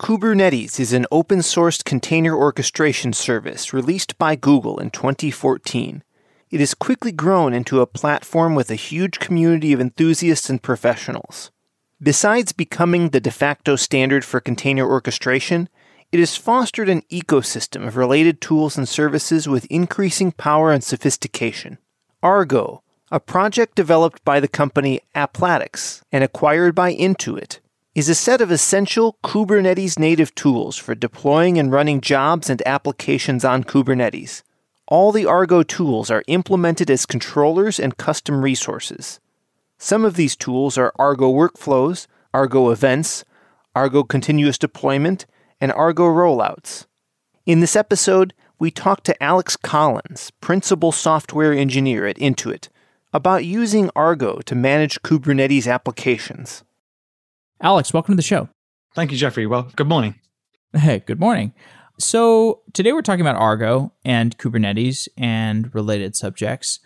Kubernetes is an open source container orchestration service released by Google in 2014. It has quickly grown into a platform with a huge community of enthusiasts and professionals. Besides becoming the de facto standard for container orchestration, it has fostered an ecosystem of related tools and services with increasing power and sophistication. Argo, a project developed by the company Applatix and acquired by Intuit, is a set of essential Kubernetes native tools for deploying and running jobs and applications on Kubernetes. All the Argo tools are implemented as controllers and custom resources. Some of these tools are Argo Workflows, Argo Events, Argo Continuous Deployment, and Argo Rollouts. In this episode, we talk to Alex Collins, Principal Software Engineer at Intuit, about using Argo to manage Kubernetes applications. Alex, welcome to the show. Thank you, Jeffrey. Well, good morning. Hey, good morning. So, today we're talking about Argo and Kubernetes and related subjects.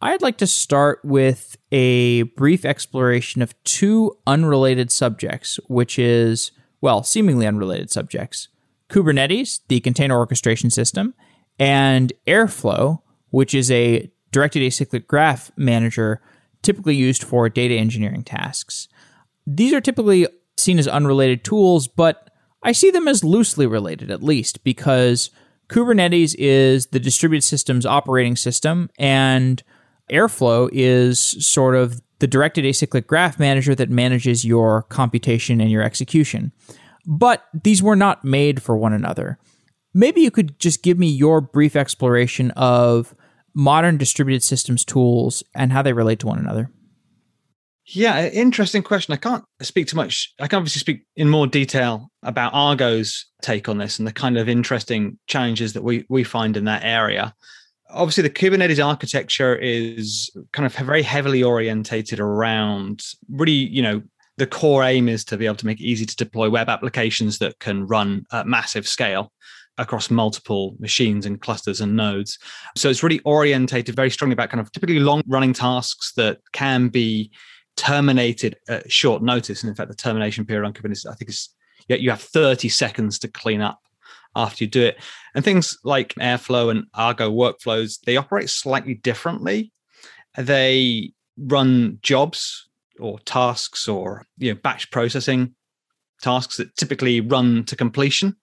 I'd like to start with a brief exploration of two unrelated subjects, which is, well, seemingly unrelated subjects Kubernetes, the container orchestration system, and Airflow, which is a directed acyclic graph manager typically used for data engineering tasks. These are typically seen as unrelated tools, but I see them as loosely related at least because Kubernetes is the distributed systems operating system and Airflow is sort of the directed acyclic graph manager that manages your computation and your execution. But these were not made for one another. Maybe you could just give me your brief exploration of modern distributed systems tools and how they relate to one another. Yeah, interesting question. I can't speak too much. I can obviously speak in more detail about Argo's take on this and the kind of interesting challenges that we we find in that area. Obviously, the Kubernetes architecture is kind of very heavily orientated around really, you know, the core aim is to be able to make it easy to deploy web applications that can run at massive scale across multiple machines and clusters and nodes. So it's really orientated very strongly about kind of typically long running tasks that can be terminated at short notice. And in fact, the termination period on Kubernetes, I think, is you have 30 seconds to clean up after you do it. And things like Airflow and Argo workflows, they operate slightly differently. They run jobs or tasks or you know batch processing tasks that typically run to completion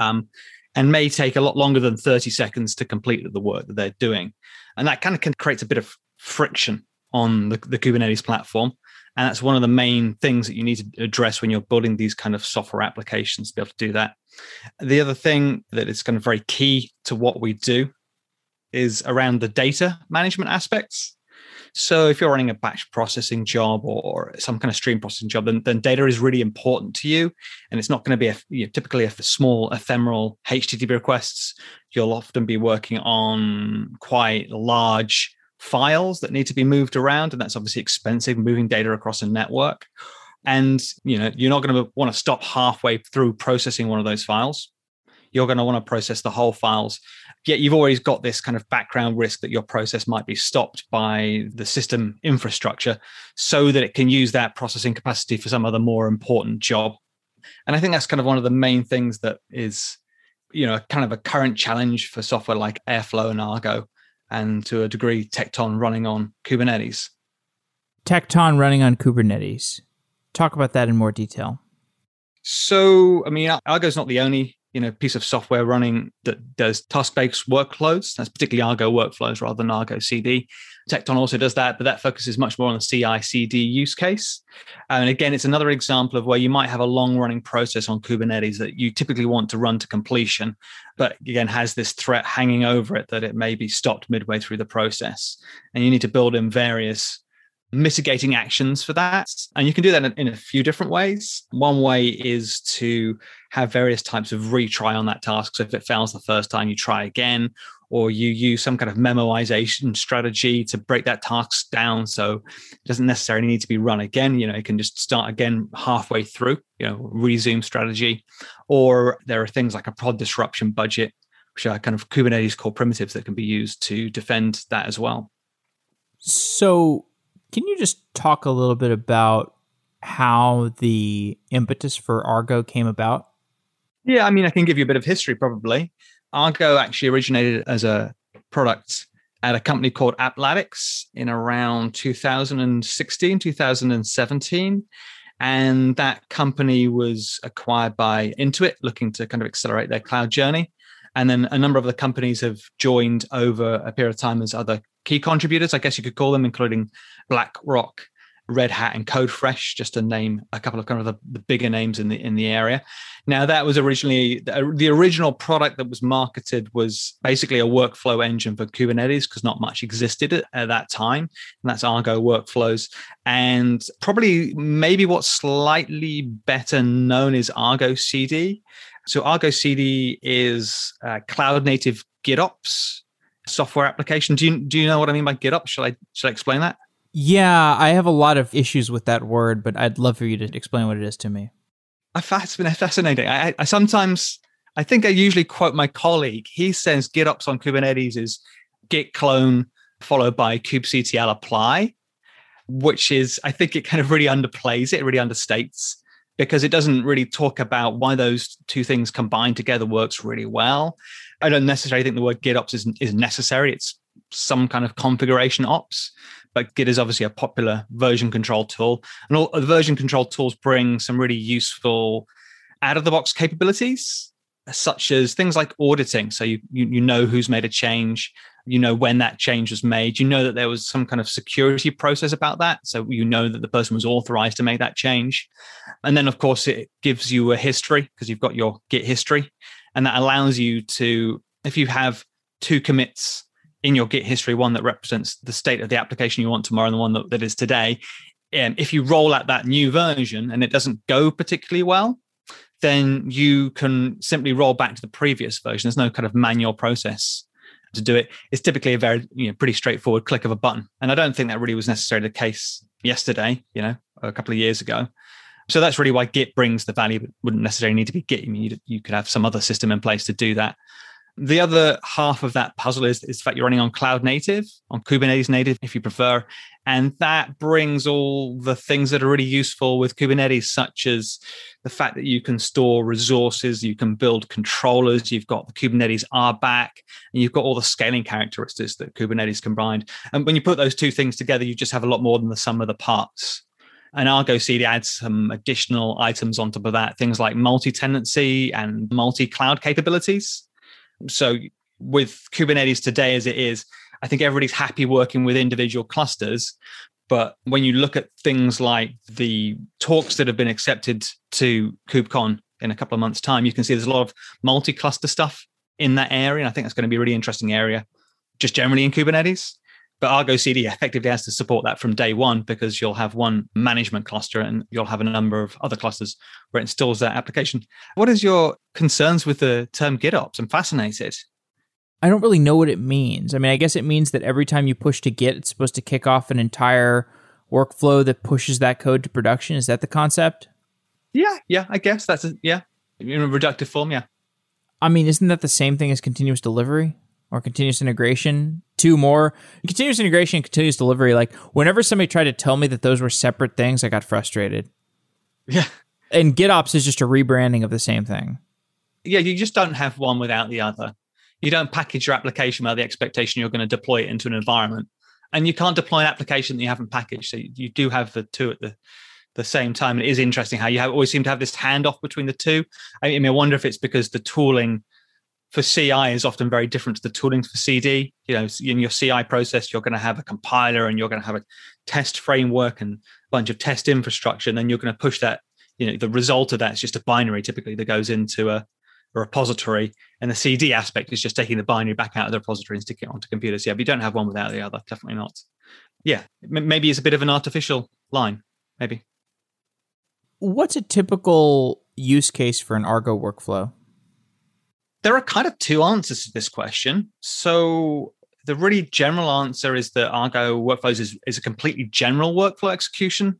um, and may take a lot longer than 30 seconds to complete the work that they're doing. And that kind of can create a bit of friction on the, the Kubernetes platform. And that's one of the main things that you need to address when you're building these kind of software applications to be able to do that. The other thing that is kind of very key to what we do is around the data management aspects. So if you're running a batch processing job or some kind of stream processing job, then, then data is really important to you. And it's not going to be a, you know, typically a small ephemeral HTTP requests. You'll often be working on quite large files that need to be moved around and that's obviously expensive moving data across a network. And you know you're not going to want to stop halfway through processing one of those files. You're going to want to process the whole files. Yet you've always got this kind of background risk that your process might be stopped by the system infrastructure so that it can use that processing capacity for some other more important job. And i think that's kind of one of the main things that is you know kind of a current challenge for software like airflow and argo and to a degree Tekton running on Kubernetes. Tekton running on Kubernetes. Talk about that in more detail. So, I mean, Argo is not the only you know piece of software running that does task-based workloads. That's particularly Argo workflows rather than Argo CD. Tekton also does that, but that focuses much more on the CI/CD use case. And again, it's another example of where you might have a long-running process on Kubernetes that you typically want to run to completion, but again has this threat hanging over it that it may be stopped midway through the process, and you need to build in various mitigating actions for that. And you can do that in, a few different ways. One way is to have various types of retry on that task. So if it fails the first time, you try again, or you use some kind of memoization strategy to break that task down. So it doesn't necessarily need to be run again. You know, it can just start again halfway through, you know, resume strategy. Or there are things like a pod disruption budget, which are kind of Kubernetes core primitives that can be used to defend that as well. So can you just talk a little bit about how the impetus for Argo came about? Yeah, I mean, I can give you a bit of history probably. Argo actually originated as a product at a company called Applatix in around 2016, 2017. And that company was acquired by Intuit, looking to kind of accelerate their cloud journey. And then a number of the companies have joined over a period of time as other key contributors, I guess you could call them, including BlackRock, Red Hat, and CodeFresh, just to name a couple of kind of the, the bigger names in the in the area. Now, that was originally the, original product that was marketed was basically a workflow engine for Kubernetes because not much existed at, at that time, and that's Argo workflows. And probably maybe what's slightly better known is Argo CD. So Argo CD is uh, cloud native GitOps software application. Do you do you know what I mean by GitOps? Shall I should I explain that? Yeah, I have a lot of issues with that word, but I'd love for you to explain what it is to me. I it's been fascinating. I, I sometimes I think I usually quote my colleague. He says GitOps on Kubernetes is git clone followed by kubectl apply, which is I think it kind of really underplays it, really understates because it doesn't really talk about why those two things combined together works really well. I don't necessarily think the word GitOps is, is necessary. It's some kind of configuration ops, but Git is obviously a popular version control tool. And all the version control tools bring some really useful out of the box capabilities, such as things like auditing. So you, you, you know who's made a change, you know when that change was made, you know that there was some kind of security process about that. So you know that the person was authorized to make that change. And then, of course, it gives you a history because you've got your Git history and that allows you to if you have two commits in your git history one that represents the state of the application you want tomorrow and the one that, that is today and if you roll out that new version and it doesn't go particularly well then you can simply roll back to the previous version. There's no kind of manual process to do it. It's typically a very you know pretty straightforward click of a button. And i don't think that really was necessarily the case yesterday you know a couple of years ago so that's really why Git brings the value, but wouldn't necessarily need to be Git. I mean, you, you could have some other system in place to do that. The other half of that puzzle is, is the fact you're running on cloud native, on Kubernetes native, if you prefer. And that brings all the things that are really useful with Kubernetes, such as the fact that you can store resources, you can build controllers, you've got the Kubernetes RBAC, and you've got all the scaling characteristics that Kubernetes combined. And when you put those two things together, you just have a lot more than the sum of the parts. And Argo CD adds some additional items on top of that, things like multi tenancy and multi cloud capabilities. So, with Kubernetes today as it is, I think everybody's happy working with individual clusters. But when you look at things like the talks that have been accepted to KubeCon in a couple of months' time, you can see there's a lot of multi cluster stuff in that area. And I think that's going to be a really interesting area just generally in Kubernetes. But Argo CD effectively has to support that from day one because you'll have one management cluster and you'll have a number of other clusters where it installs that application. What is your concerns with the term GitOps? I'm fascinated. I don't really know what it means. I mean, I guess it means that every time you push to Git, it's supposed to kick off an entire workflow that pushes that code to production. Is that the concept? Yeah, yeah, I guess that's a, yeah, in a reductive form, yeah. I mean, isn't that the same thing as continuous delivery? Or continuous integration. Two more continuous integration and continuous delivery. Like whenever somebody tried to tell me that those were separate things, I got frustrated. Yeah. And GitOps is just a rebranding of the same thing. Yeah, you just don't have one without the other. You don't package your application without the expectation you're going to deploy it into an environment. And you can't deploy an application that you haven't packaged. So you do have the two at the the same time. And It is interesting how you have, always seem to have this handoff between the two. I mean, I wonder if it's because the tooling for CI is often very different to the tooling for CD. You know, in your CI process, you're going to have a compiler and you're going to have a test framework and a bunch of test infrastructure, and then you're going to push that. You know, the result of that is just a binary typically that goes into a, a repository, and the CD aspect is just taking the binary back out of the repository and sticking it onto computers. Yeah, but you don't have one without the other. Definitely not. Yeah, maybe it's a bit of an artificial line. Maybe. What's a typical use case for an Argo workflow? There are kind of two answers to this question. So the really general answer is that Argo Workflows is, is a completely general workflow execution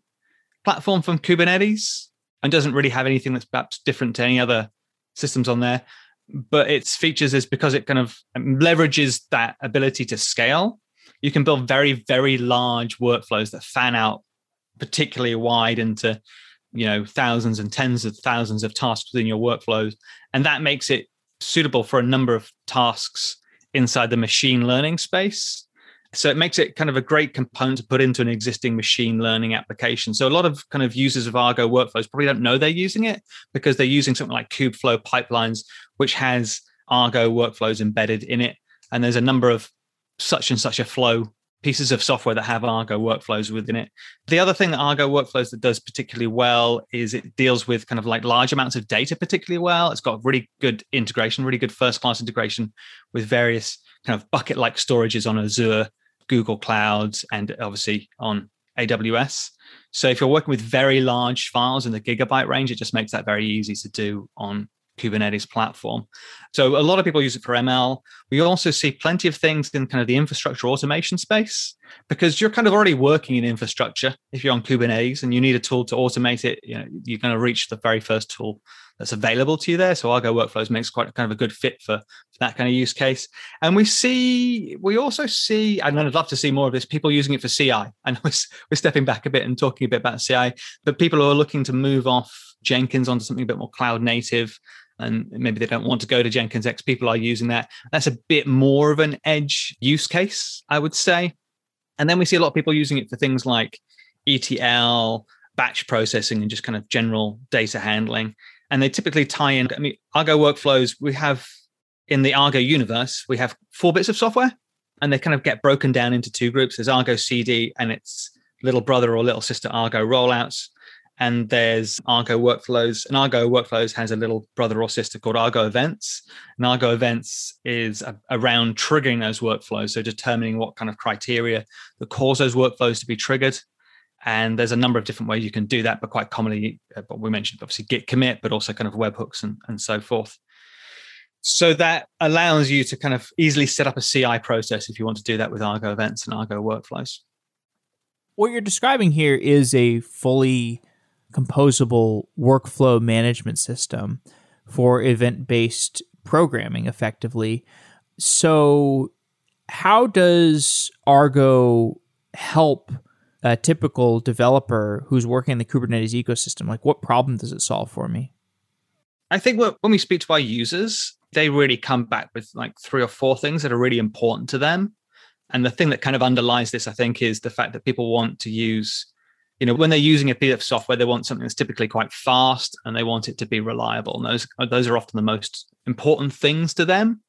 platform from Kubernetes and doesn't really have anything that's perhaps different to any other systems on there. But its features is because it kind of leverages that ability to scale. You can build very, very large workflows that fan out particularly wide into you know thousands and tens of thousands of tasks within your workflows and that makes it suitable for a number of tasks inside the machine learning space so it makes it kind of a great component to put into an existing machine learning application. So a lot of kind of users of Argo workflows probably don't know they're using it because they're using something like Kubeflow pipelines, which has Argo workflows embedded in it. And there's a number of such and such a flow pieces of software that have Argo workflows within it. The other thing that Argo workflows that does particularly well is it deals with kind of like large amounts of data particularly well. It's got really good integration, really good first class integration with various kind of bucket like storages on Azure Google Clouds, and obviously on AWS. So if you're working with very large files in the gigabyte range, it just makes that very easy to do on Kubernetes platform. So a lot of people use it for ML. We also see plenty of things in kind of the infrastructure automation space because you're kind of already working in infrastructure if you're on Kubernetes and you need a tool to automate it, you know, you're going to reach the very first tool that's available to you there. So Argo Workflows makes quite kind of a good fit for, for that kind of use case. And we see, we also see, and I'd love to see more of this, people using it for CI. Know we're, we're stepping back a bit and talking a bit about CI, but people who are looking to move off Jenkins onto something a bit more cloud native and maybe they don't want to go to Jenkins X. People are using that. That's a bit more of an edge use case, I would say. And then we see a lot of people using it for things like ETL, batch processing, and just kind of general data handling. And they typically tie in. I mean, Argo workflows, we have in the Argo universe, we have four bits of software, and they kind of get broken down into two groups. There's Argo CD and its little brother or little sister Argo rollouts and there's Argo Workflows. And Argo Workflows has a little brother or sister called Argo Events. And Argo Events is a, around triggering those workflows, so determining what kind of criteria that cause those workflows to be triggered. And there's a number of different ways you can do that, but quite commonly, uh, what we mentioned, obviously Git commit, but also kind of webhooks and, and so forth. So that allows you to kind of easily set up a CI process if you want to do that with Argo events and Argo workflows. What you're describing here is a fully composable workflow management system for event based programming effectively. So, how does Argo help a typical developer who's working in the Kubernetes ecosystem? Like, what problem does it solve for me? I think when we speak to our users, they really come back with like three or four things that are really important to them. And the thing that kind of underlies this, I think, is the fact that people want to use you know when they're using a piece of software they want something that's typically quite fast and they want it to be reliable. And those uh, those are often the most important things to them.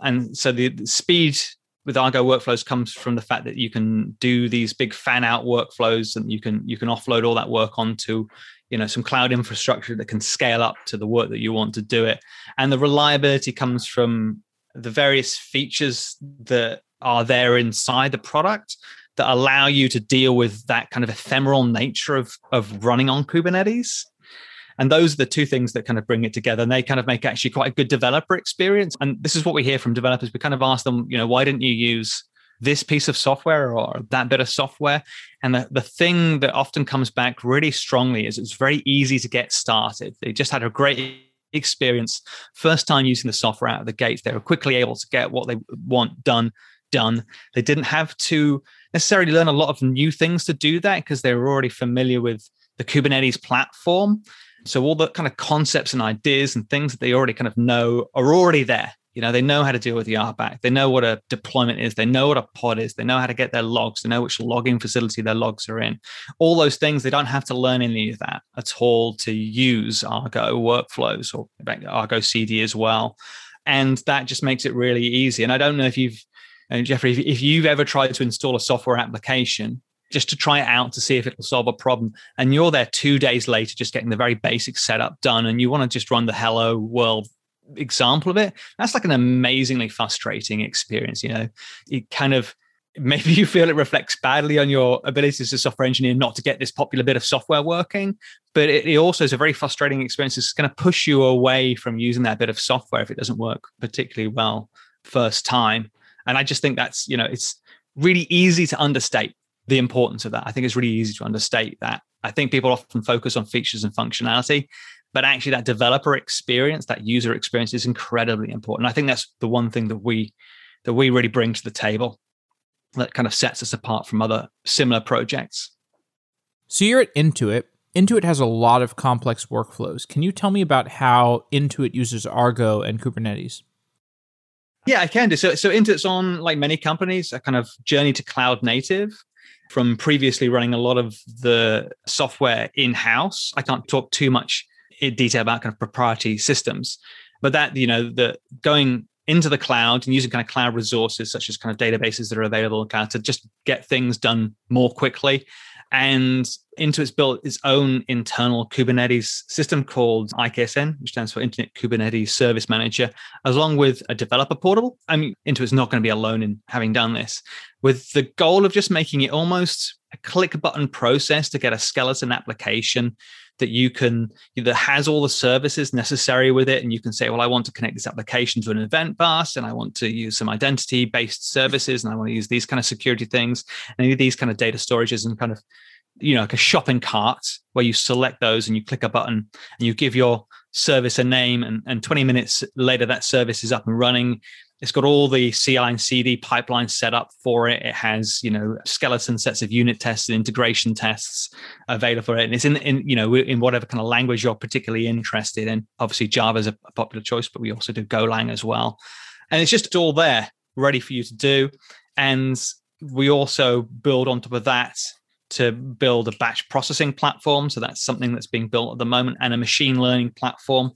And so the, the speed with argo workflows comes from the fact that you can do these big fan out workflows and you can you can offload all that work onto you know some cloud infrastructure that can scale up to the work that you want to do it. And the reliability comes from the various features that are there inside the product that allow you to deal with that kind of ephemeral nature of of running on Kubernetes. And those are the two things that kind of bring it together. And they kind of make actually quite a good developer experience. And this is what we hear from developers. We kind of ask them, you know, why didn't you use this piece of software or that bit of software? And the, the thing that often comes back really strongly is it's very easy to get started. They just had a great experience first time using the software out of the gates. They were quickly able to get what they want done done. They didn't have to necessarily learn a lot of new things to do that because they're already familiar with the Kubernetes platform. So all the kind of concepts and ideas and things that they already kind of know are already there. You know, they know how to deal with the RBAC. They know what a deployment is. They know what a pod is. They know how to get their logs. They know which logging facility their logs are in. All those things, they don't have to learn any of that at all to use Argo workflows or Argo CD as well. And that just makes it really easy. And I don't know if you've and Jeffrey, if, if you've ever tried to install a software application just to try it out to see if it'll solve a problem, and you're there two days later just getting the very basic setup done, and you want to just run the hello world example of it, that's like an amazingly frustrating experience. You know, it kind of maybe you feel it reflects badly on your ability as a software engineer not to get this popular bit of software working but it, it, also is a very frustrating experience it's going to push you away from using that bit of software if it doesn't work particularly well first time and I just think that's, you know, it's really easy to understate the importance of that. I think it's really easy to understate that. I think people often focus on features and functionality, but actually that developer experience, that user experience is incredibly important. I think that's the one thing that we that we really bring to the table that kind of sets us apart from other similar projects. So you're at Intuit. Intuit has a lot of complex workflows. Can you tell me about how Intuit uses Argo and Kubernetes? Yeah, I can do. So, so Intuit's on, like many companies, a kind of journey to cloud native from previously running a lot of the software in house. I can't talk too much in detail about kind of proprietary systems, but that, you know, the going into the cloud and using kind of cloud resources such as kind of databases that are available in cloud to just get things done more quickly and Intuit's built its own internal Kubernetes system called IKSM, which stands for Intuit Kubernetes Service Manager, along with a developer portal. I mean, Intuit's not going to be alone in having done this, with the goal of just making it almost a click button process to get a skeleton application that you can that has all the services necessary with it. And you can say well i want to connect this application to an event bus and i want to use some identity based services and i want to use these kind of security things. And these kind of data storages and kind of you know like a shopping cart where you select those and you click a button and you give your service a name. And, and 20 minutes later that service is up and running it's got all the CI and CD pipelines set up for it. It has, you know, skeleton sets of unit tests and integration tests available for it. And it's in, in, you know, in whatever kind of language you're particularly interested in. Obviously, Java is a popular choice, but we also do Golang as well. And it's just all there ready for you to do. And we also build on top of that to build a batch processing platform. So that's something that's being built at the moment and a machine learning platform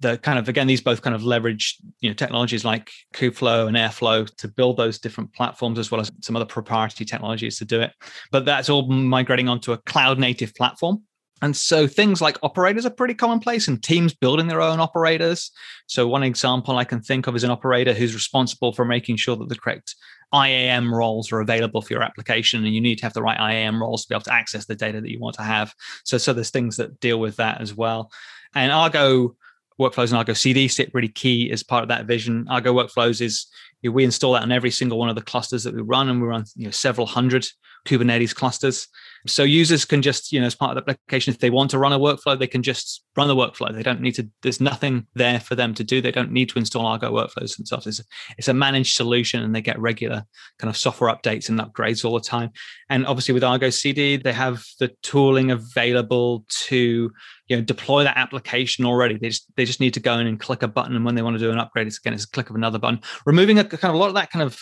the kind of again these both kind of leverage you know technologies like kubeflow and airflow to build those different platforms as well as some other proprietary technologies to do it but that's all migrating onto a cloud native platform and so things like operators are pretty commonplace and teams building their own operators so one example i can think of is an operator who's responsible for making sure that the correct IAM roles are available for your application, and you need to have the right IAM roles to be able to access the data that you want to have. So, so there's things that deal with that as well. And Argo workflows and Argo CD sit really key as part of that vision. Argo workflows is we install that on every single one of the clusters that we run, and we run you know several hundred Kubernetes clusters. So users can just, you know, as part of the application, if they want to run a workflow, they can just run the workflow. They don't need to, there's nothing there for them to do. They don't need to install Argo workflows themselves. It's it's a managed solution and they get regular kind of software updates and upgrades all the time. And obviously with Argo CD, they have the tooling available to, you know, deploy that application already. They just, they just need to go in and click a button. And when they want to do an upgrade, it's again, it's a click of another button, removing a kind of a lot of that kind of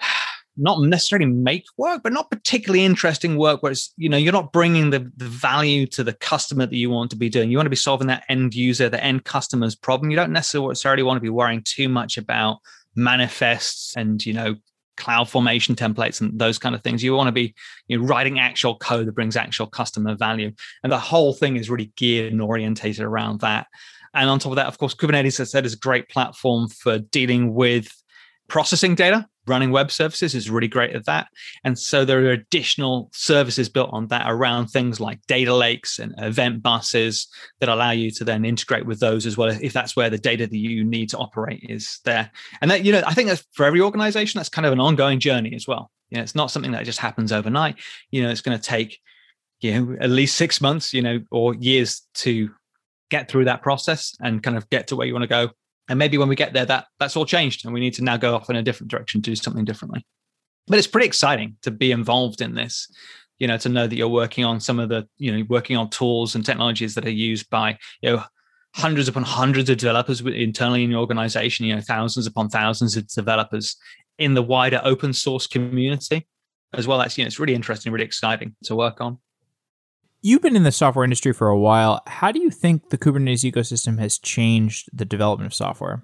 not necessarily make work, but not particularly interesting work where it's, you know, you're not bringing the, the value to the customer that you want to be doing. You want to be solving that end user, the end customer's problem. You don't necessarily want to be worrying too much about manifests and, you know, cloud formation templates and those kind of things. You want to be you know, writing actual code that brings actual customer value. And the whole thing is really geared and orientated around that. And on top of that, of course, Kubernetes, as I said, is a great platform for dealing with processing data running web services is really great at that. And so there are additional services built on that around things like data lakes and event buses that allow you to then integrate with those as well, if that's where the data that you need to operate is there. And that, you know, I think that's for every organization, that's kind of an ongoing journey as well. You know, it's not something that just happens overnight. You know, it's going to take, you know, at least six months, you know, or years to get through that process and kind of get to where you want to go and maybe when we get there that that's all changed and we need to now go off in a different direction do something differently. But it's pretty exciting to be involved in this you know to know that you're working on some of the you know working on tools and technologies that are used by you know hundreds upon hundreds of developers internally in your organization you know thousands upon thousands of developers in the wider open source community as well. That's you know it's really interesting really exciting to work on You've been in the software industry for a while. How do you think the Kubernetes ecosystem has changed the development of software?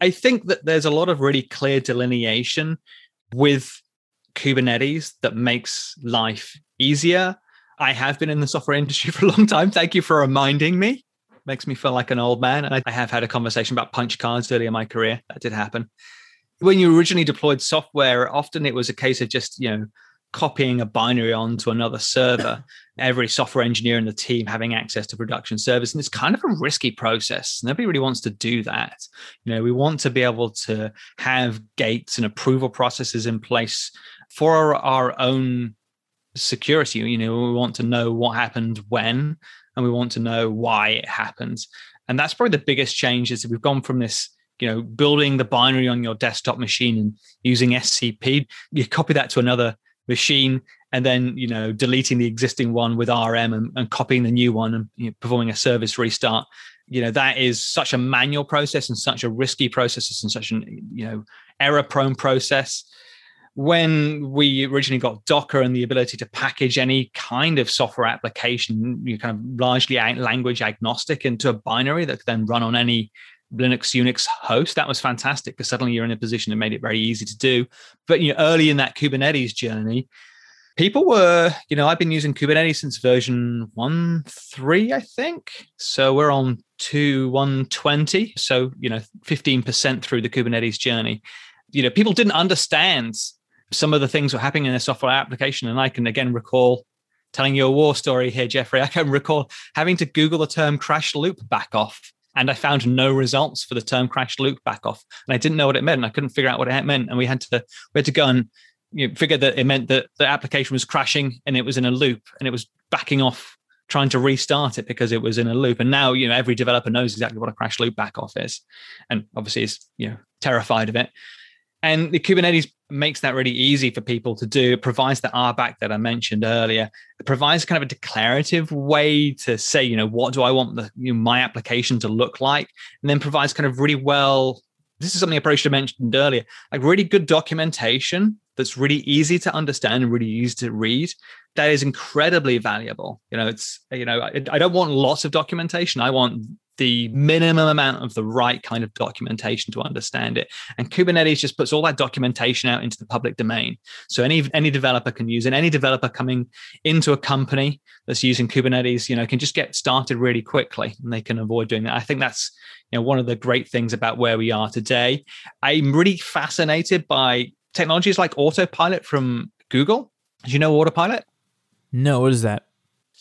I think that there's a lot of really clear delineation with Kubernetes that makes life easier. I have been in the software industry for a long time. Thank you for reminding me. Makes me feel like an old man. And I have had a conversation about punch cards earlier in my career. That did happen. When you originally deployed software, often it was a case of just, you know, copying a binary onto another server, every software engineer in the team having access to production service. And it's kind of a risky process. Nobody really wants to do that. You know, we want to be able to have gates and approval processes in place for our, our own security. You know, we want to know what happened when, and we want to know why it happened. And that's probably the biggest change is we've gone from this you know building the binary on your desktop machine and using scp you copy that to another machine and then you know deleting the existing one with rm and, and copying the new one and you know, performing a service restart. You know that is such a manual process and such a risky process. And such an you know error prone process. When we originally got docker and the ability to package any kind of software application you kind of largely language agnostic into a binary that could then run on any linux unix host that was fantastic because suddenly you're in a position that made it very easy to do but you know early in that kubernetes journey people were, you know, I've been using Kubernetes since version 1.3, I think. So we're on to 120. So, you know, 15% through the Kubernetes journey. You know, people didn't understand some of the things were happening in a software application. And I can again recall telling you a war story here, Jeffrey. I can recall having to Google the term crash loop back off. And I found no results for the term crash loop back off. And I didn't know what it meant. And I couldn't figure out what it meant. And we had to we had to go and you know, figured that it meant that the application was crashing and it was in a loop and it was backing off trying to restart it because it was in a loop and now you know every developer knows exactly what a crash loop back off is and obviously is you know terrified of it and the kubernetes makes that really easy for people to do. It provides the rback that i mentioned earlier. It provides kind of a declarative way to say you know what do i want the you know, my application to look like and then provides kind of really well this is something I probably should have mentioned earlier, like really good documentation that's really easy to understand and really easy to read that is incredibly valuable. You know it's you know I, I, don't want lots of documentation. I want the minimum amount of the right kind of documentation to understand it and kubernetes just puts all that documentation out into the public domain so any any developer can use it any developer coming into a company that's using kubernetes you know can just get started really quickly and they can avoid doing that i think that's you know one of the great things about where we are today i'm really fascinated by technologies like Autopilot from Google. Do you know Autopilot? No, what is that?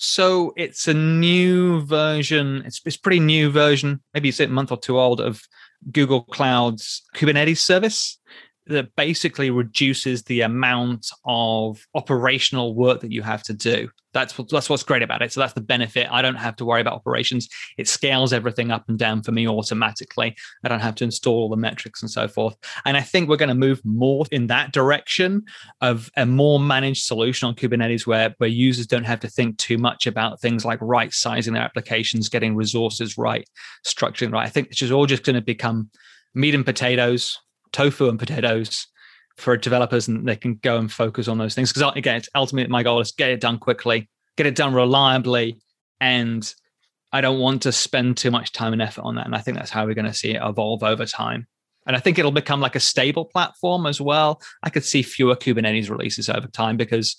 So it's a new version. It's it's pretty new version. Maybe it's a month or two old of Google Cloud's Kubernetes service that basically reduces the amount of operational work that you have to do. That's what, that's what's great about it. So that's the benefit. I don't have to worry about operations. It scales everything up and down for me automatically. I don't have to install all the metrics and so forth. And I think we're going to move more in that direction of a more managed solution on Kubernetes where, where users don't have to think too much about things like right sizing their applications, getting resources right, structuring right. I think it's just all just going to become meat and potatoes, tofu and potatoes for developers and they can go and focus on those things. Because again, it's ultimately my goal is get it done quickly, get it done reliably, and I don't want to spend too much time and effort on that. And I think that's how we're going to see it evolve over time. And I think it'll become like a stable platform as well. I could see fewer Kubernetes releases over time because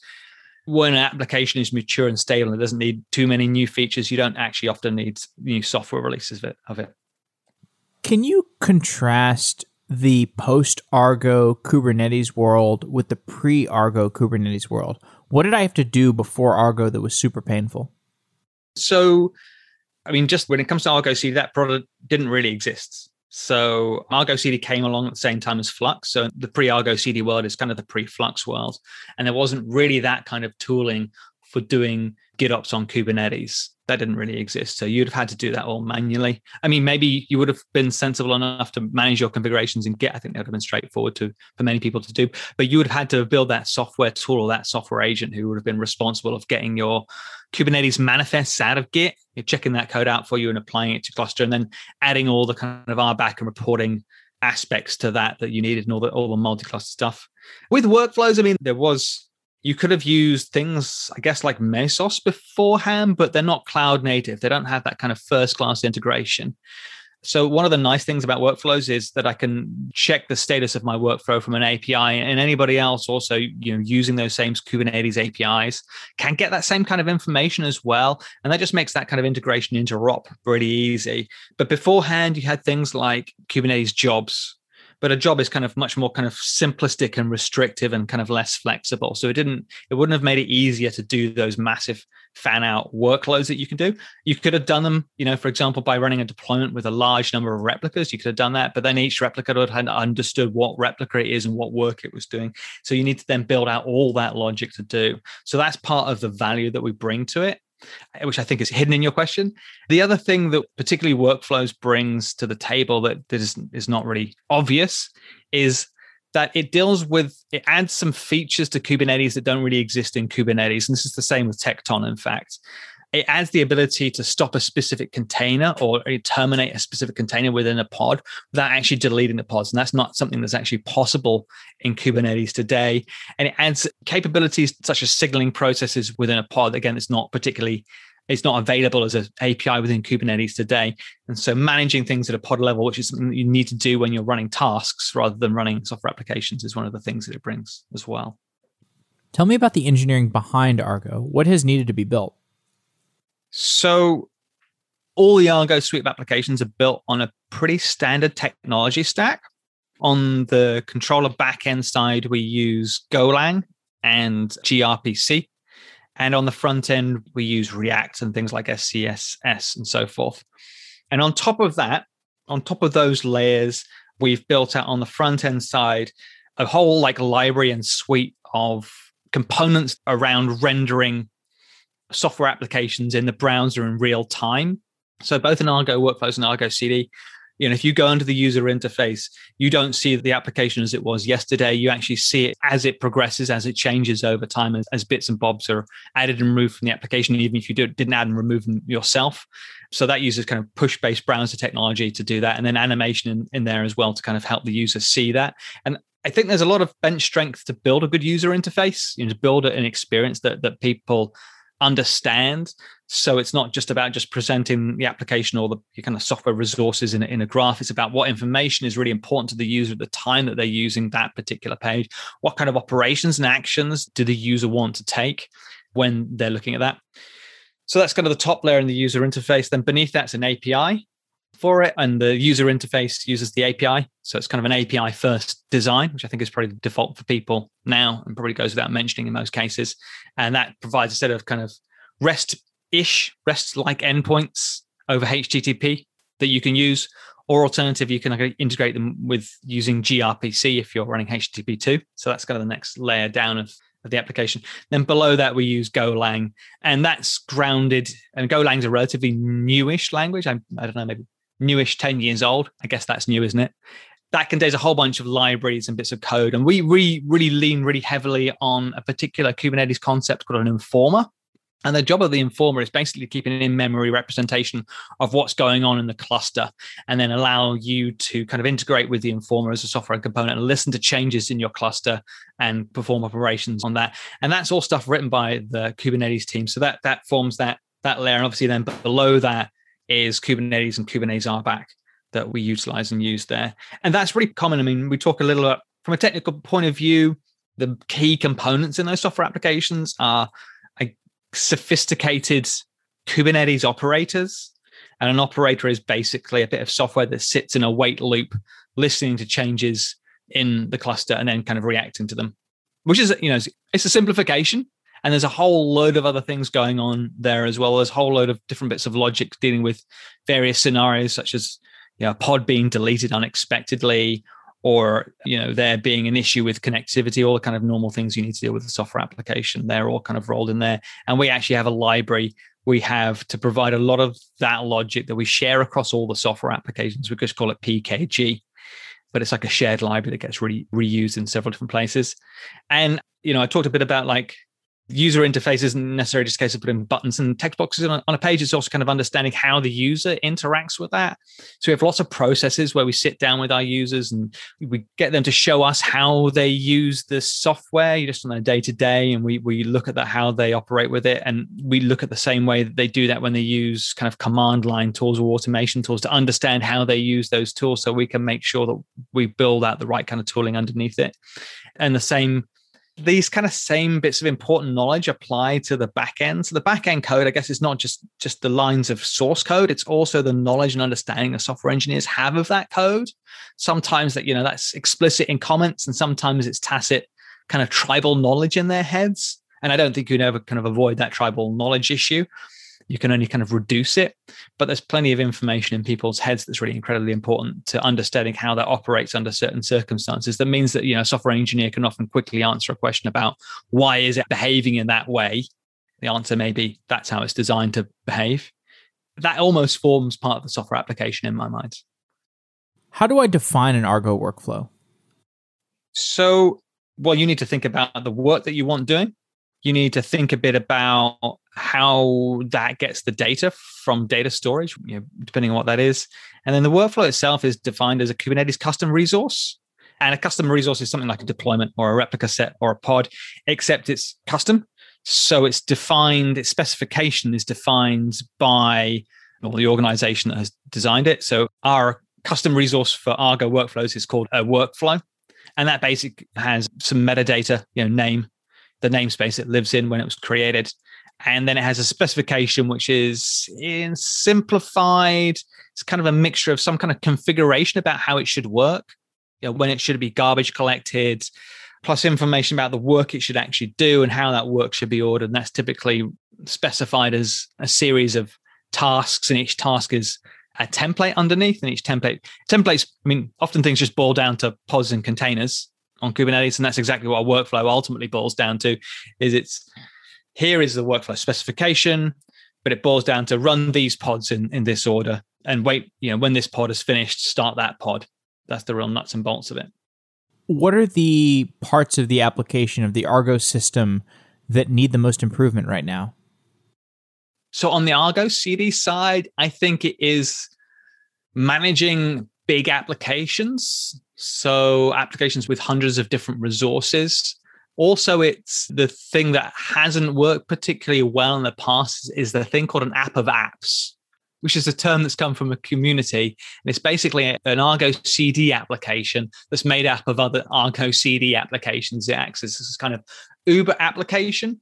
when an application is mature and stable and it doesn't need too many new features, you don't actually often need new software releases of it. Of it. Can you contrast the post Argo Kubernetes world with the pre Argo Kubernetes world? What did I have to do before Argo that was super painful? So, I mean, just when it comes to Argo CD, that product didn't really exist. So Argo CD came along at the same time as Flux. So the pre-Argo CD world is kind of the pre-Flux world. And there wasn't really that kind of tooling for doing GitOps on Kubernetes that didn't really exist. So you'd have had to do that all manually. I mean, maybe you would have been sensible enough to manage your configurations in Git. I think that would have been straightforward to for many people to do. But you would have had to build that software tool or that software agent who would have been responsible of getting your Kubernetes manifests out of Git, you're checking that code out for you and applying it to cluster, and then adding all the kind of RBAC and reporting aspects to that that you needed and all the all the multi-cluster stuff. With workflows, I mean, there was you could have used things, I guess, like Mesos beforehand, but they're not cloud native. They don't have that kind of first class integration. So one of the nice things about workflows is that I can check the status of my workflow from an API, and anybody else also, you know, using those same Kubernetes APIs can get that same kind of information as well, and that just makes that kind of integration into ROP really easy. But beforehand, you had things like Kubernetes jobs, but a job is kind of much more kind of simplistic and restrictive and kind of less flexible. So it didn't, it wouldn't have made it easier to do those massive fan out workloads that you can do. You could have done them, you know, for example, by running a deployment with a large number of replicas. You could have done that, but then each replica would have understood what replica it is and what work it was doing. So you need to then build out all that logic to do. So that's part of the value that we bring to it which I think is hidden in your question. The other thing that particularly workflows brings to the table that, is, is not really obvious is that it deals with it adds some features to Kubernetes that don't really exist in Kubernetes. And this is the same with Tekton, in fact. It adds the ability to stop a specific container or terminate a specific container within a pod without actually deleting the pods. And that's not something that's actually possible in Kubernetes today. And it adds capabilities such as signaling processes within a pod. Again, it's not particularly it's not available as an API within Kubernetes today. And so managing things at a pod level, which is something that you need to do when you're running tasks rather than running software applications, is one of the things that it brings as well. Tell me about the engineering behind Argo. What has needed to be built? So all the Argo suite of applications are built on a pretty standard technology stack. On the controller backend side, we use Golang and gRPC. And on the front end, we use React and things like SCSS and so forth. And on top of that, on top of those layers, we've built out on the front end side a whole like library and suite of components around rendering software applications in the browser in real time. So both in Argo workflows and Argo CD, you know if you go under the user interface you don't see the application as it was yesterday. You actually see it as it progresses as it changes over time as, as bits and bobs are added and removed from the application even if you do, didn't add and remove them yourself. So that uses kind of push based browser technology to do that and then animation in, in there as well to kind of help the user see that. And I think there's a lot of bench strength to build a good user interface, you know, to build an experience that that people understand. So it's not just about just presenting the application or the kind of software resources in a, in a graph. It's about what information is really important to the user at the time that they're using that particular page. What kind of operations and actions do the user want to take when they're looking at that? So that's kind of the top layer in the user interface. Then beneath that's an API for it, and the user interface uses the API. So it's kind of an API first design, which I think is probably the default for people now, and probably goes without mentioning in most cases. And that provides a set of kind of REST ish, REST like endpoints over HTTP that you can use. Or alternative, you can integrate them with using gRPC if you're running HTTP2. So that's kind of the next layer down of, of the application. Then below that, we use Golang, and that's grounded. And Golang's a relatively newish language. I, I don't know, maybe newish, 10 years old. I guess that's new, isn't it? That contains a whole bunch of libraries and bits of code. And we really, really lean really heavily on a particular Kubernetes concept called an informer. And the job of the informer is basically keeping an in memory representation of what's going on in the cluster and then allow you to kind of integrate with the informer as a software component and listen to changes in your cluster and perform operations on that. And that's all stuff written by the Kubernetes team. So that that forms that that layer. And obviously then below that is Kubernetes and Kubernetes RBAC that we utilize and use there. And that's really common. I mean, we talk a little about, from a technical point of view, the key components in those software applications are a sophisticated Kubernetes operators. And an operator is basically a bit of software that sits in a wait loop, listening to changes in the cluster and then kind of reacting to them, which is, you know, it's a simplification. And there's a whole load of other things going on there as well. There's a whole load of different bits of logic dealing with various scenarios, such as you know, pod being deleted unexpectedly, or you know there being an issue with connectivity all the kind of normal things you need to deal with the software application. They're all kind of rolled in there. And we actually have a library we have to provide a lot of that logic that we share across all the software applications. We just call it pkg but it's like a shared library that gets re- reused in several different places. And you know i talked a bit about like user interface isn't necessarily just a case of putting buttons and text boxes on a, on a page. It's also kind of understanding how the user interacts with that. So we have lots of processes where we sit down with our users and we get them to show us how they use the software just on a day to day. And we, we look at that, how they operate with it. And we look at the same way that they do that when they use kind of command line tools or automation tools to understand how they use those tools so we can make sure that we build out the right kind of tooling underneath it. And the same these kind of same bits of important knowledge apply to the back end. So the back end code, I guess, is not just just the lines of source code; it's also the knowledge and understanding the software engineers have of that code. Sometimes that you know that's explicit in comments, and sometimes it's tacit, kind of tribal knowledge in their heads. And I don't think you can ever kind of avoid that tribal knowledge issue you can only kind of reduce it. But there's plenty of information in people's heads that's really incredibly important to understanding how that operates under certain circumstances. That means that you know a software engineer can often quickly answer a question about why is it behaving in that way. The answer may be that's how it's designed to behave. That almost forms part of the software application in my mind. How do I define an Argo workflow? So, well, you need to think about the work that you want doing. You need to think a bit about how that gets the data from data storage, you know, depending on what that is. And then the workflow itself is defined as a Kubernetes custom resource. And a custom resource is something like a deployment or a replica set or a pod, except it's custom. So it's defined, its specification is defined by well, the organization that has designed it. So our custom resource for Argo workflows is called a workflow. And that basic has some metadata, you know, name, the namespace it lives in when it was created. And then it has a specification which is in simplified. It's kind of a mixture of some kind of configuration about how it should work, you know, when it should be garbage collected, plus information about the work it should actually do and how that work should be ordered. And that's typically specified as a series of tasks, and each task is a template underneath. And each template templates, I mean, often things just boil down to pods and containers on Kubernetes, and that's exactly what a workflow ultimately boils down to. Is it's here is the workflow specification, but it boils down to run these pods in in this order and wait. You know, when this pod is finished, start that pod. That's the real nuts and bolts of it. What are the parts of the application of the Argo system that need the most improvement right now? So on the Argo CD side, I think it is managing big applications. So applications with hundreds of different resources. Also, it's the thing that hasn't worked particularly well in the past is the thing called an app of apps, which is a term that's come from a community. And it's basically an Argo CD application that's made up of other Argo CD applications. It acts as this kind of Uber application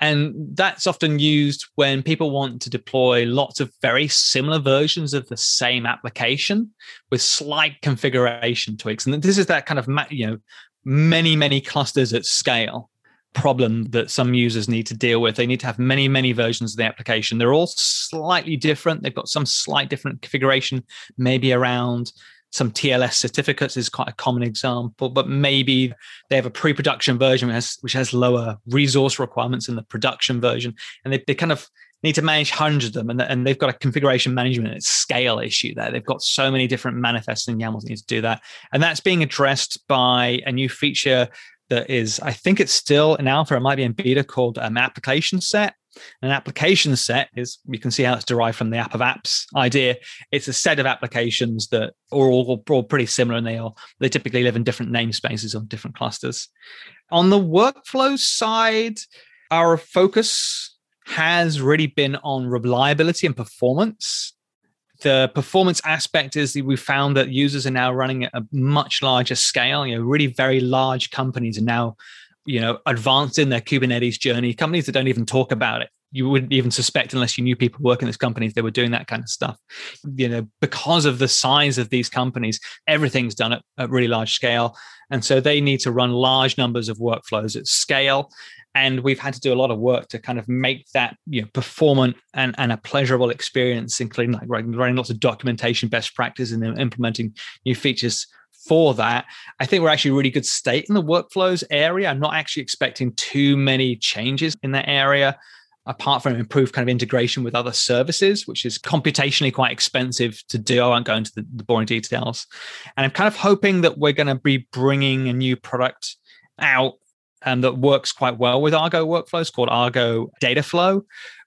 and that's often used when people want to deploy lots of very similar versions of the same application with slight configuration tweaks. And this is that kind of, you know, many, many clusters at scale problem that some users need to deal with. They need to have many, many versions of the application. They're all slightly different. They've got some slight different configuration, maybe around some TLS certificates is quite a common example, but maybe they have a pre-production version which has, which has lower resource requirements than the production version, and they, they kind of need to manage hundreds of them, and, and they've got a configuration management and scale issue there. They've got so many different manifests and YAMLs need to do that, and that's being addressed by a new feature that is, I think it's still in alpha, it might be in beta, called um, application set. An application set is, you can see how it's derived from the app of apps idea. It's a set of applications that are all, all pretty similar and they are, they typically live in different namespaces on different clusters. On the workflow side, our focus has really been on reliability and performance the performance aspect is that we found that users are now running at a much larger scale. You know, really very large companies are now, you know, advanced in their Kubernetes journey. Companies that don't even talk about it. You wouldn't even suspect unless you knew people working in these companies they were doing that kind of stuff. You know, because of the size of these companies, everything's done at, at really large scale. And so they need to run large numbers of workflows at scale and we've had to do a lot of work to kind of make that you know performant and, and a pleasurable experience including like writing lots of documentation best practice and then implementing new features for that i think we're actually really good state in the workflows area i'm not actually expecting too many changes in that area apart from improved kind of integration with other services, which is computationally quite expensive to do. I won't go into the, the boring details. And I'm kind of hoping that we're going to be bringing a new product out um, that works quite well with Argo workflows called Argo Data Flow.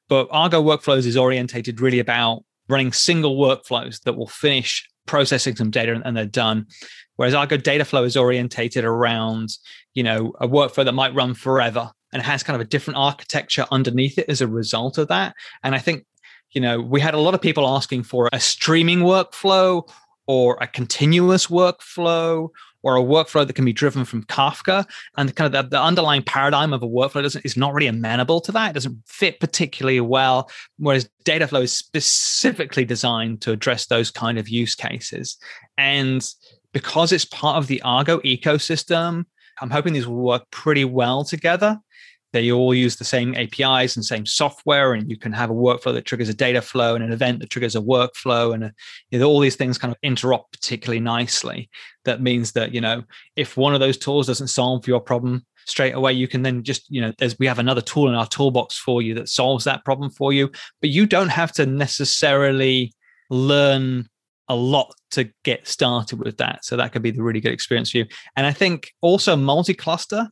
But Argo workflows is orientated really about running single workflows that will finish processing some data and they're done. Whereas Argo Data Flow is orientated around, you know, a workflow that might run forever and has kind of a different architecture underneath it as a result of that. And I think, you know, we had a lot of people asking for a streaming workflow or a continuous workflow or a workflow that can be driven from Kafka. And kind of the, the, underlying paradigm of a workflow doesn't is not really amenable to that. It doesn't fit particularly well. Whereas Dataflow is specifically designed to address those kind of use cases. And because it's part of the Argo ecosystem, I'm hoping these will work pretty well together. They all use the same APIs and same software, and you can have a workflow that triggers a data flow and an event that triggers a workflow, and a, you know, all these things kind of interop particularly nicely. That means that you know if one of those tools doesn't solve your problem straight away, you can then just you know there's we have another tool in our toolbox for you that solves that problem for you, but you don't have to necessarily learn a lot to get started with that. So that could be the really good experience for you. And I think also multi-cluster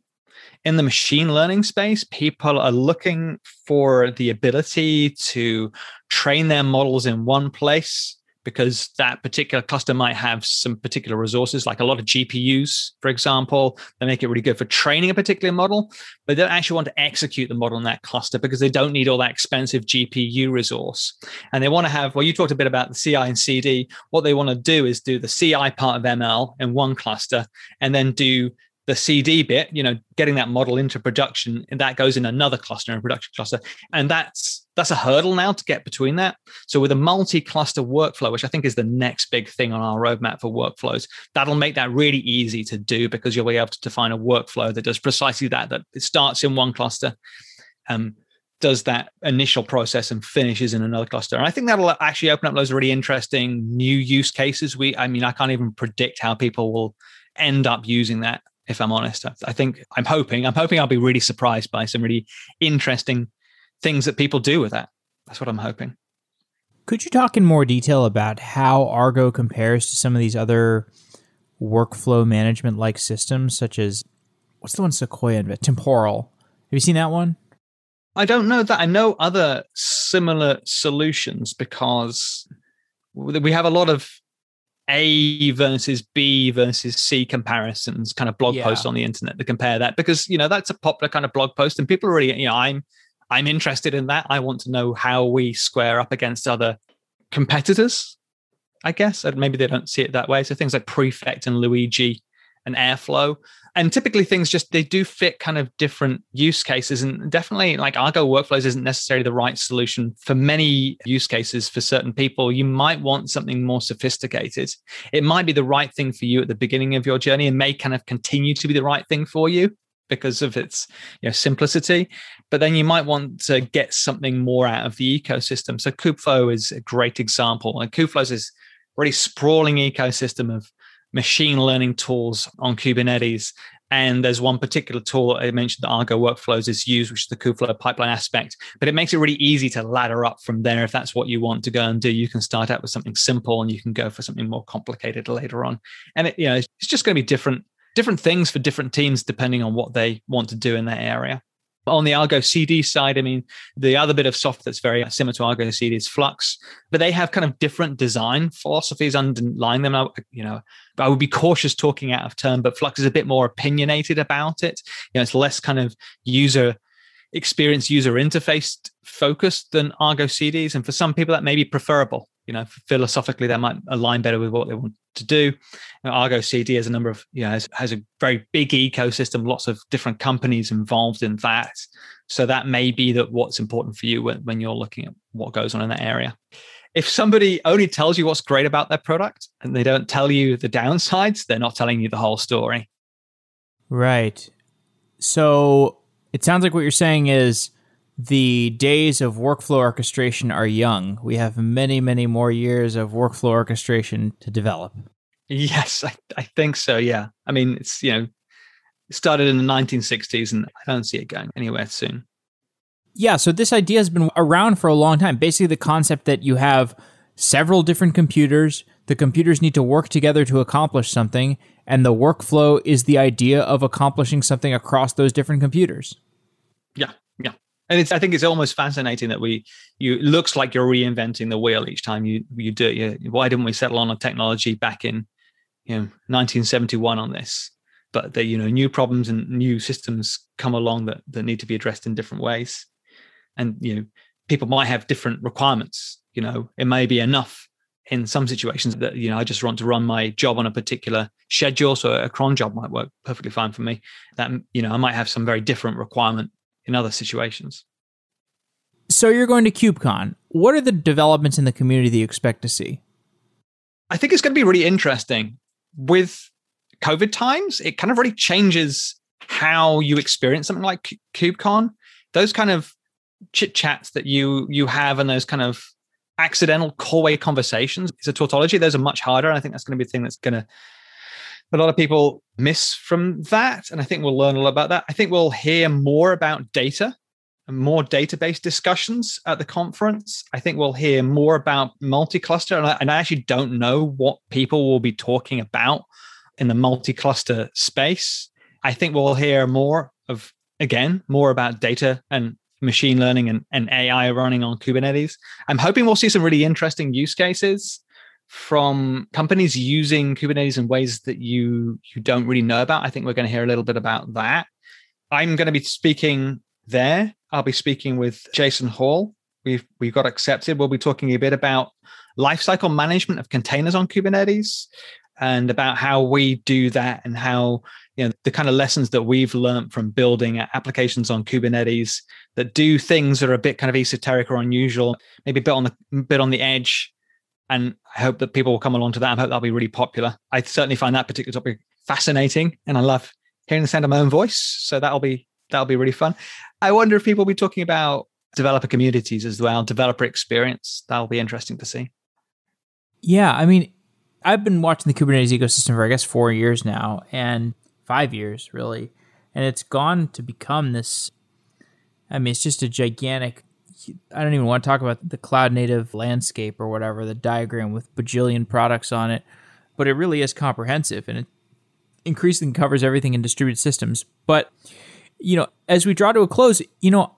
in the machine learning space, people are looking for the ability to train their models in one place because that particular cluster might have some particular resources, like a lot of GPUs, for example. They make it really good for training a particular model, but they don't actually want to execute the model in that cluster because they don't need all that expensive GPU resource. And they want to have, well, you talked a bit about the CI and CD. What they want to do is do the CI part of ML in one cluster and then do the CD bit, you know, getting that model into production, and that goes in another cluster, a production cluster, and that's that's a hurdle now to get between that. So with a multi-cluster workflow, which I think is the next big thing on our roadmap for workflows, that'll make that really easy to do because you'll be able to define a workflow that does precisely that. That it starts in one cluster, um, does that initial process and finishes in another cluster. And I think that'll actually open up those really interesting new use cases. We, I mean, I can't even predict how people will end up using that if I'm honest. I think I'm hoping, I'm hoping I'll be really surprised by some really interesting things that people do with that. That's what I'm hoping. Could you talk in more detail about how Argo compares to some of these other workflow management like systems, such as what's the one Sequoia invented? Temporal. Have you seen that one? I don't know that. I know other similar solutions because we have a lot of a versus B versus C comparisons, kind of blog yeah. posts on the internet to compare that because you know that's a popular kind of blog post, and people are really you know I'm I'm interested in that. I want to know how we square up against other competitors. I guess and maybe they don't see it that way. So things like Prefect and Luigi and Airflow. And typically things just they do fit kind of different use cases. And definitely like argo workflows isn't necessarily the right solution for many use cases for certain people. You might want something more sophisticated. It might be the right thing for you at the beginning of your journey and may kind of continue to be the right thing for you because of its you know simplicity. But then you might want to get something more out of the ecosystem. So kubeflow is a great example. And kubeflow is really sprawling ecosystem of machine learning tools on Kubernetes. And there's one particular tool I mentioned that Argo Workflows is used, which is the Kubeflow pipeline aspect. But it makes it really easy to ladder up from there. If that's what you want to go and do, you can start out with something simple and you can go for something more complicated later on. And it, you know, it's just going to be different different things for different teams depending on what they want to do in that area. On the Argo CD side, I mean, the other bit of software that's very similar to Argo CD is Flux, but they have kind of different design philosophies underlying them. I, you know, I would be cautious talking out of turn, but Flux is a bit more opinionated about it. You know, it's less kind of user experience, user interface focused than Argo CDs, and for some people that may be preferable you know philosophically that might align better with what they want to do. Know, argo cd has a number of you know has, has a very big ecosystem lots of different companies involved in that. So that may be that what's important for you when, when you're looking at what goes on in that area. If somebody only tells you what's great about their product and they don't tell you the downsides they're not telling you the whole story. Right. So it sounds like what you're saying is the days of workflow orchestration are young. We have many, many more years of workflow orchestration to develop. Yes, I, I think so. Yeah. I mean, it's, you know, it started in the 1960s and I don't see it going anywhere soon. Yeah. So this idea has been around for a long time. Basically, the concept that you have several different computers, the computers need to work together to accomplish something, and the workflow is the idea of accomplishing something across those different computers. And it's i think it's almost fascinating that we you it looks like you're reinventing the wheel each time you you do it. You, why didn't we settle on a technology back in you know 1971 on this? But that you know new problems and new systems come along that that need to be addressed in different ways. And you know people might have different requirements. You know it may be enough in some situations that you know i just want to run my job on a particular schedule so a cron job might work perfectly fine for me. That you know i might have some very different requirement in other situations. So you're going to KubeCon. What are the developments in the community that you expect to see? I think it's going to be really interesting. With COVID times, it kind of really changes how you experience something like KubeCon. Those kind of chit chats that you you have and those kind of accidental callway conversations. It's a tautology. Those are much harder. I think that's going to be the thing that's going to a lot of people miss from that. And I think we'll learn a lot about that. I think we'll hear more about data and more database discussions at the conference. I think we'll hear more about multi-cluster, and I, and I actually don't know what people will be talking about in the multi-cluster space. I think we'll hear more of again more about data and machine learning and, and AI running on Kubernetes. I'm hoping we'll see some really interesting use cases from companies using Kubernetes in ways that you you don't really know about. I think we're going to hear a little bit about that. I'm going to be speaking there. I'll be speaking with Jason Hall. We've we got accepted. We'll be talking a bit about lifecycle management of containers on Kubernetes and about how we do that and how you know the kind of lessons that we've learned from building applications on Kubernetes that do things that are a bit kind of esoteric or unusual, maybe a bit on the bit on the edge. And I hope that people will come along to that. I hope that'll be really popular. I certainly find that particular topic fascinating, and I love hearing the sound of my own voice. So that'll be that'll be really fun. I wonder if people will be talking about developer communities as well, developer experience. That'll be interesting to see. Yeah, I mean, I've been watching the Kubernetes ecosystem for I guess four years now, and five years really, and it's gone to become this. I mean, it's just a gigantic. I don't even want to talk about the cloud native landscape or whatever, the diagram with bajillion products on it, but it really is comprehensive and it increasingly covers everything in distributed systems. But you know, as we draw to a close, you know,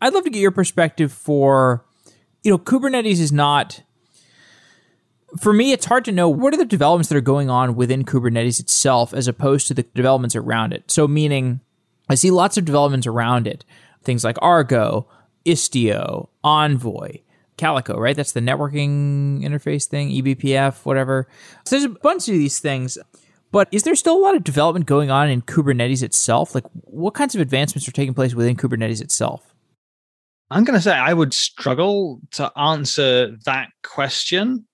I'd love to get your perspective for, you know, Kubernetes is not. For me, it's hard to know what are the developments that are going on within Kubernetes itself as opposed to the developments around it. So, meaning, I see lots of developments around it, things like Argo, Istio, Envoy, Calico, right? That's the networking interface thing, eBPF, whatever. So there's a bunch of these things. But is there still a lot of development going on in Kubernetes itself? Like, what kinds of advancements are taking place within Kubernetes itself? I'm going to say I would struggle to answer that question.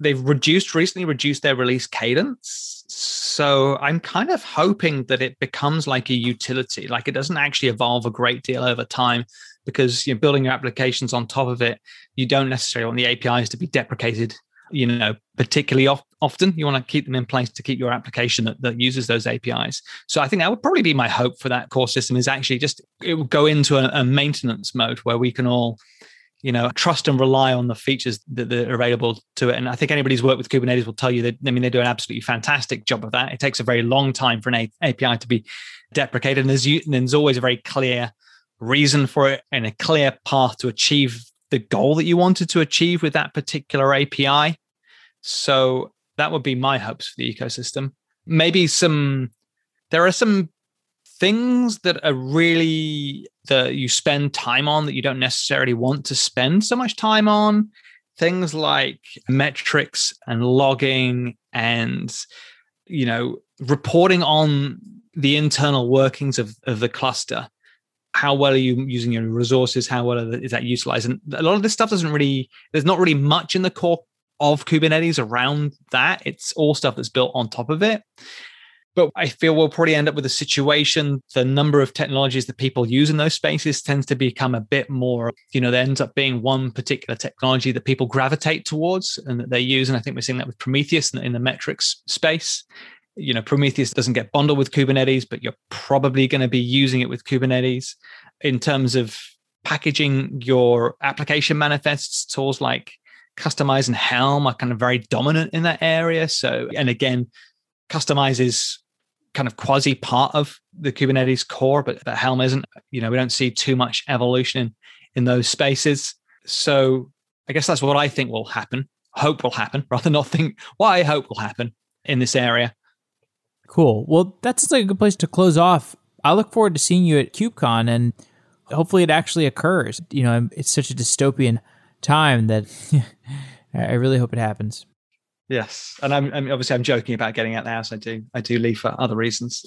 They've reduced recently reduced their release cadence. So I'm kind of hoping that it becomes like a utility, like it doesn't actually evolve a great deal over time because you're building your applications on top of it. You don't necessarily want the APIs to be deprecated you know particularly of, often. You want to keep them in place to keep your application that, that uses those apis so i think that would probably be my hope for that core system is actually just it would go into a, a maintenance mode where we can all you know trust and rely on the features that, are available to it. And i think anybody who's worked with kubernetes will tell you that i mean they do an absolutely fantastic job of that. It takes a very long time for an api to be deprecated. And there's, there's always a very clear reason for it and a clear path to achieve the goal that you wanted to achieve with that particular API. So that would be my hopes for the ecosystem. Maybe some, there are some things that are really that you spend time on that you don't necessarily want to spend so much time on. Things like metrics and logging and, you know, reporting on the internal workings of, of the cluster how well are you using your resources? How well is that utilized? And a lot of this stuff doesn't really, there's not really much in the core of Kubernetes around that. It's all stuff that's built on top of it. But I feel we'll probably end up with a situation. The number of technologies that people use in those spaces tends to become a bit more, you know, there ends up being one particular technology that people gravitate towards and that they use. And I think we're seeing that with Prometheus in the metrics space you know prometheus doesn't get bundled with kubernetes but you're probably going to be using it with kubernetes. In terms of packaging your application manifests tools like kustomize and helm are kind of very dominant in that area. So and again kustomize is kind of quasi part of the kubernetes core but the helm isn't. You know we don't see too much evolution in, those spaces. So i guess that's what i think will happen hope will happen rather not think what i hope will happen in this area Cool. Well, that's like a good place to close off. I look forward to seeing you at KubeCon and hopefully it actually occurs. You know, it's such a dystopian time that I really hope it happens. Yes, and I'm, I'm, obviously I'm joking about getting out the house. I do I do leave for other reasons.